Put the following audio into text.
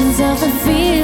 emotions of the fear.